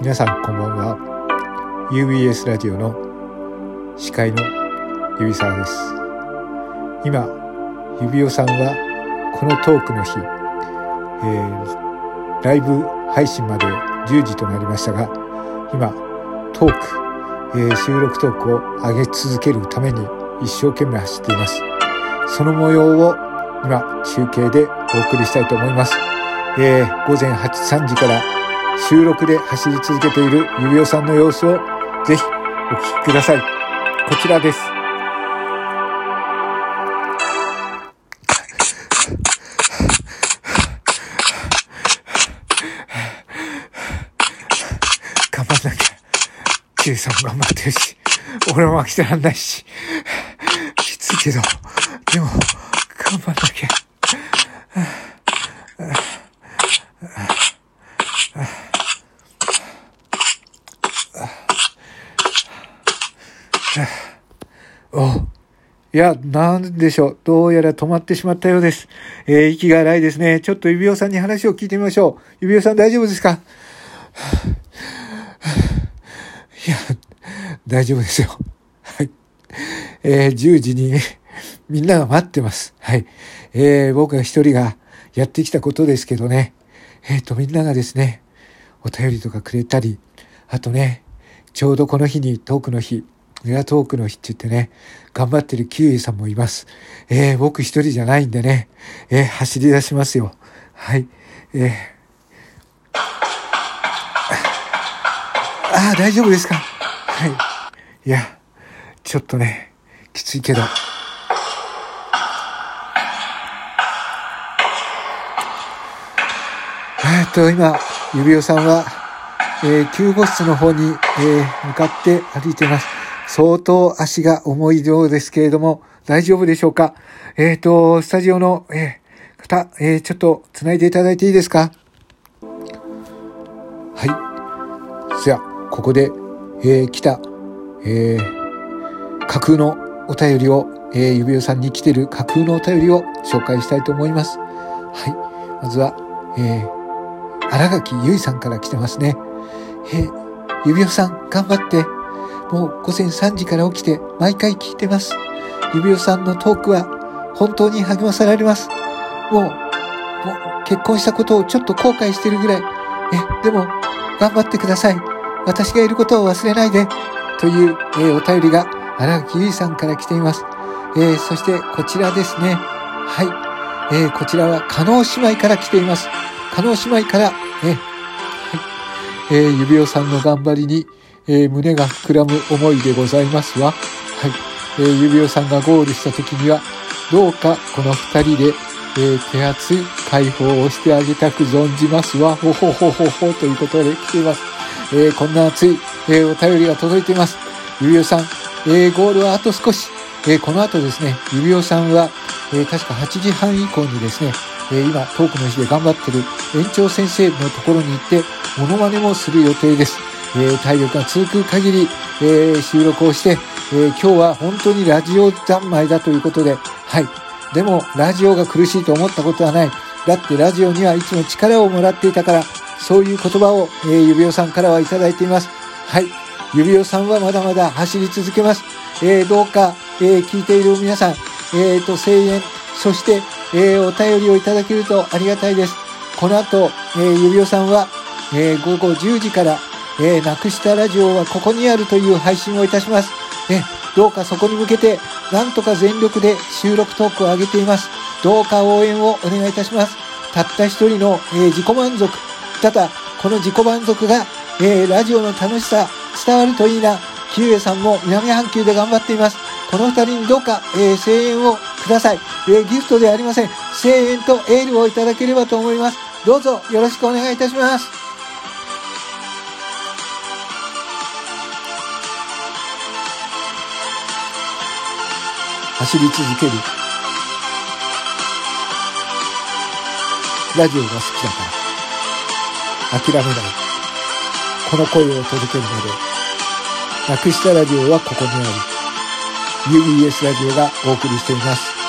皆さんこんばんは。UBS ラジオの司会の指沢です。今指尾さんはこのトークの日、えー、ライブ配信まで10時となりましたが今トーク、えー、収録トークを上げ続けるために一生懸命走っています。その模様を今中継でお送りしたいと思います、えー、午前8 3時から収録で走り続けている指輪さんの様子をぜひお聞きください。こちらです。頑張んなきゃ。Q さん頑張ってるし、俺も飽きてらんないし、きついけど、でも、頑張んなきゃ。おいや、なんでしょう。どうやら止まってしまったようです。えー、息が荒いですね。ちょっと指輪さんに話を聞いてみましょう。指輪さん大丈夫ですか？いや、大丈夫ですよ。はい。えー、10時にみんなが待ってます。はい。えー、僕が一人がやってきたことですけどね。えっ、ー、と、みんながですね、お便りとかくれたり、あとね、ちょうどこの日に、トークの日、メガトークの日って言ってね、頑張ってるキウイさんもいます。えー、僕一人じゃないんでね、えー、走り出しますよ。はい。えー、ああ、大丈夫ですか？はい。いや、ちょっとね、きついけど。えっと、今、指輪さんは、えー、救護室の方に、えー、向かって歩いています。相当足が重いようですけれども、大丈夫でしょうか？えっ、ー、と、スタジオの、えー、方、えー、ちょっと繋いでいただいていいですか？はい。じゃあ、ここで、えー、来た、えー、架空のお便りを、えー、指輪さんに来てる架空のお便りを紹介したいと思います。はい。まずは、えー、荒垣結衣さんから来てますね。えー、指輪さん、頑張って。もう午前3時から起きて毎回聞いてます。指輪さんのトークは本当に励まされます。もう、もう結婚したことをちょっと後悔してるぐらい。え、でも頑張ってください。私がいることを忘れないで。という、えー、お便りが荒木ゆいさんから来ています。えー、そしてこちらですね。はい。えー、こちらは加納姉妹から来ています。加納姉妹から、え、はい。えー、指輪さんの頑張りに、えー、胸が膨らむ思いでございますわ。はい。えー、指輪さんがゴールした時には、どうかこの二人で、えー、手厚い解放をしてあげたく存じますわ。ほほほほほということで来ています。えー、こんな熱い、えー、お便りが届いています。指輪さん、えー、ゴールはあと少し。えー、この後ですね、指輪さんは、えー、確か8時半以降にですね、えー、今、トークの日で頑張ってる園長先生のところに行って、モノマネもする予定です。え、体力が続く限り、え、収録をして、え、今日は本当にラジオ三昧だということで、はい。でも、ラジオが苦しいと思ったことはない。だってラジオにはいつも力をもらっていたから、そういう言葉を、えー、指輪さんからはいただいています。はい。指輪さんはまだまだ走り続けます。えー、どうか、えー、聞いている皆さん、えー、と、声援、そして、えー、お便りをいただけるとありがたいです。この後、えー、指輪さんは、えー、午後10時から、えー、なくしたラジオはここにあるという配信をいたします。えどうかそこに向けて、なんとか全力で収録トークを上げています。どうか応援をお願いいたします。たった一人の、えー、自己満足。ただ、この自己満足が、えー、ラジオの楽しさ伝わるといいな。キウエさんも南半球で頑張っています。この二人にどうか、えー、声援をください、えー、ギフトではありません。声援とエールをいただければと思います。どうぞよろしくお願いいたします。走り続ける。ラジオが好きだから。諦めない。この声を届けるまで。なくしたラジオはここにある。UBS ラジオがお送りしています。